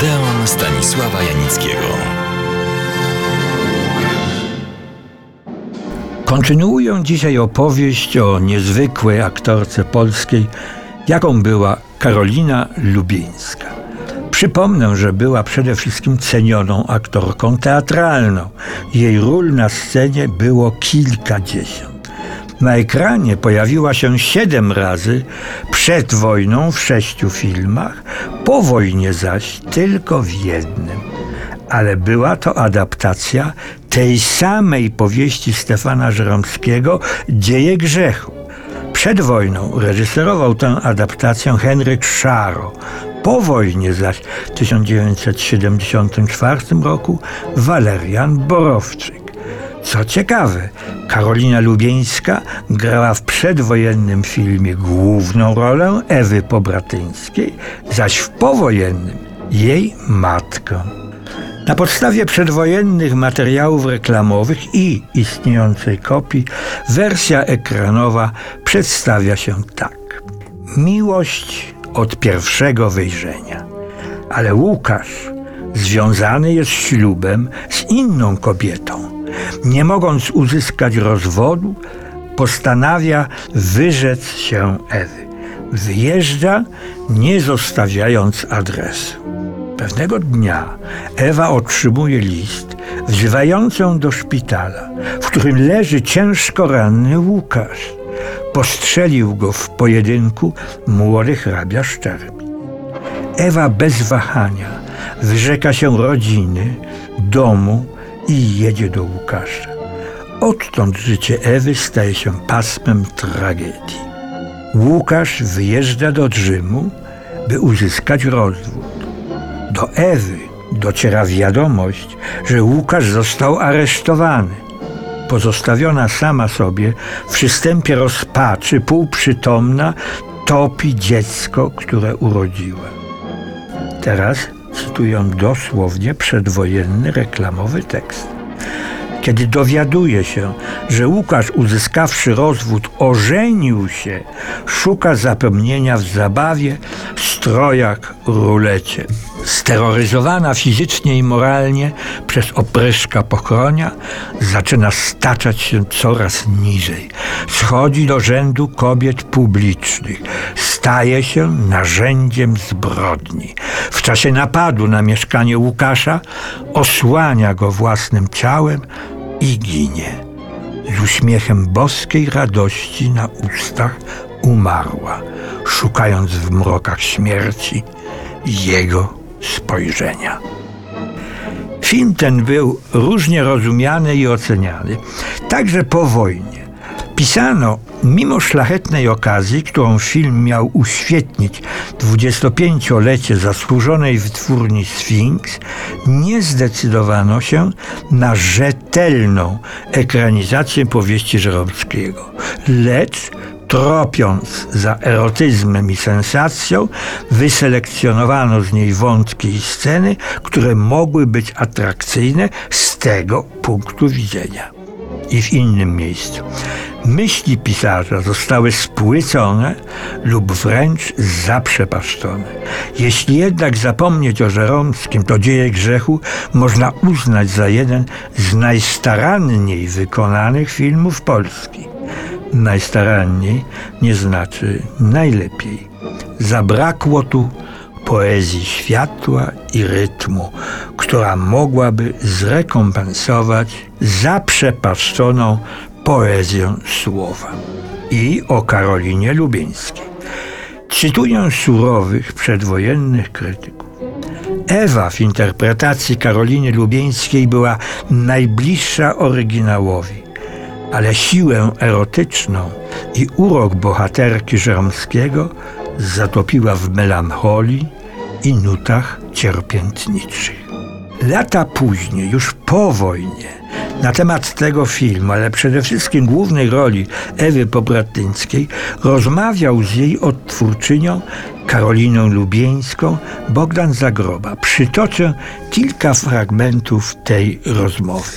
Odeon Stanisława Janickiego. Kontynuuję dzisiaj opowieść o niezwykłej aktorce polskiej, jaką była Karolina Lubińska. Przypomnę, że była przede wszystkim cenioną aktorką teatralną. Jej ról na scenie było kilkadziesiąt. Na ekranie pojawiła się siedem razy, przed wojną w sześciu filmach, po wojnie zaś tylko w jednym. Ale była to adaptacja tej samej powieści Stefana Żeromskiego Dzieje grzechu. Przed wojną reżyserował tę adaptację Henryk Szaro. Po wojnie zaś w 1974 roku Walerian Borowczyk. Co ciekawe, Karolina Lubieńska grała w przedwojennym filmie główną rolę Ewy Pobratyńskiej, zaś w powojennym jej matkę. Na podstawie przedwojennych materiałów reklamowych i istniejącej kopii wersja ekranowa przedstawia się tak. Miłość od pierwszego wejrzenia. Ale Łukasz związany jest ślubem z inną kobietą nie mogąc uzyskać rozwodu, postanawia wyrzec się Ewy. Wyjeżdża, nie zostawiając adresu. Pewnego dnia Ewa otrzymuje list wzywający ją do szpitala, w którym leży ciężko ranny Łukasz. Postrzelił go w pojedynku młody hrabia Szczerbi. Ewa bez wahania wyrzeka się rodziny, domu, i jedzie do Łukasza. Odtąd życie Ewy staje się pasmem tragedii. Łukasz wyjeżdża do Rzymu, by uzyskać rozwód. Do Ewy dociera wiadomość, że Łukasz został aresztowany. Pozostawiona sama sobie, w przystępie rozpaczy, półprzytomna, topi dziecko, które urodziła. Teraz cytuję dosłownie przedwojenny reklamowy tekst. Kiedy dowiaduje się, że Łukasz uzyskawszy rozwód ożenił się, szuka zapomnienia w zabawie, strojach, rulecie. Steroryzowana fizycznie i moralnie przez opryszka pochronia, zaczyna staczać się coraz niżej. Schodzi do rzędu kobiet publicznych. Staje się narzędziem zbrodni. W czasie napadu na mieszkanie Łukasza osłania go własnym ciałem i ginie. Z uśmiechem boskiej radości na ustach umarła, szukając w mrokach śmierci jego spojrzenia. Film ten był różnie rozumiany i oceniany, także po wojnie. Pisano, mimo szlachetnej okazji, którą film miał uświetnić 25-lecie zasłużonej wytwórni Sphinx, nie zdecydowano się na rzetelną ekranizację powieści Żeromskiego, lecz tropiąc za erotyzmem i sensacją, wyselekcjonowano z niej wątki i sceny, które mogły być atrakcyjne z tego punktu widzenia. I w innym miejscu. Myśli pisarza zostały spłycone lub wręcz zaprzepaszczone. Jeśli jednak zapomnieć o Żeromskim, to dzieje grzechu można uznać za jeden z najstaranniej wykonanych filmów Polski najstaranniej nie znaczy najlepiej. Zabrakło tu poezji światła i rytmu, która mogłaby zrekompensować zaprzepaszczoną poezję słowa. I o Karolinie Lubieńskiej. Cytuję surowych, przedwojennych krytyków. Ewa w interpretacji Karoliny Lubieńskiej była najbliższa oryginałowi ale siłę erotyczną i urok bohaterki Żeromskiego zatopiła w melancholii i nutach cierpiętniczych. Lata później, już po wojnie, na temat tego filmu, ale przede wszystkim głównej roli Ewy Pobratyńskiej, rozmawiał z jej odtwórczynią Karoliną Lubieńską Bogdan Zagroba. Przytoczę kilka fragmentów tej rozmowy.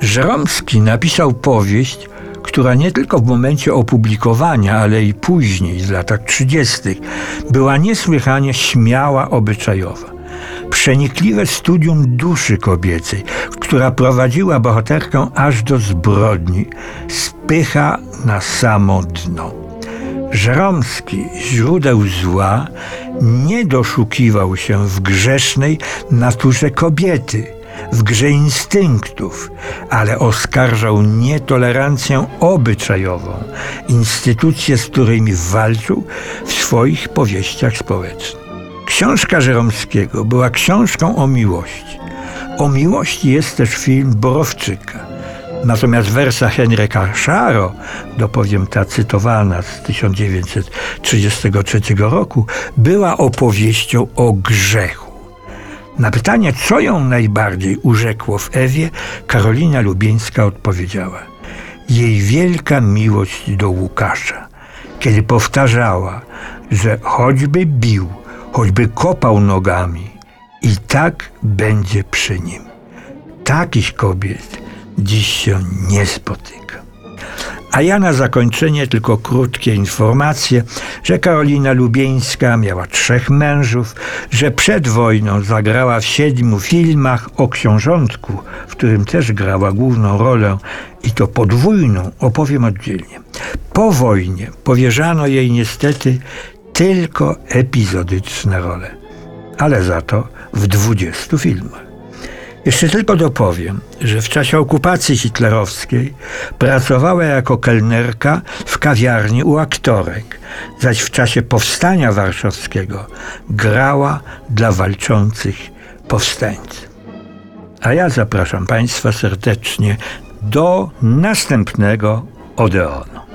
Żeromski napisał powieść, która nie tylko w momencie opublikowania, ale i później, w latach 30., była niesłychanie śmiała, obyczajowa. Przenikliwe studium duszy kobiecej, która prowadziła bohaterkę aż do zbrodni, spycha na samo dno. Żeromski źródeł zła nie doszukiwał się w grzesznej naturze kobiety, w grze instynktów, ale oskarżał nietolerancję obyczajową, instytucje, z którymi walczył w swoich powieściach społecznych. Książka Żeromskiego była książką o miłości. O miłości jest też film Borowczyka. Natomiast wersja Henryka Szaro, dopowiem ta cytowana z 1933 roku, była opowieścią o grzechu. Na pytanie, co ją najbardziej urzekło w Ewie, Karolina Lubieńska odpowiedziała: Jej wielka miłość do Łukasza, kiedy powtarzała, że choćby bił, choćby kopał nogami, i tak będzie przy nim. Takich kobiet dziś się nie spotyka. A ja na zakończenie tylko krótkie informacje, że Karolina Lubieńska miała trzech mężów, że przed wojną zagrała w siedmiu filmach o książątku, w którym też grała główną rolę i to podwójną, opowiem oddzielnie. Po wojnie powierzano jej niestety tylko epizodyczne role, ale za to w dwudziestu filmach. Jeszcze tylko dopowiem, że w czasie okupacji hitlerowskiej pracowała jako kelnerka w kawiarni u aktorek, zaś w czasie powstania warszawskiego grała dla walczących powstańców. A ja zapraszam Państwa serdecznie do następnego Odeonu.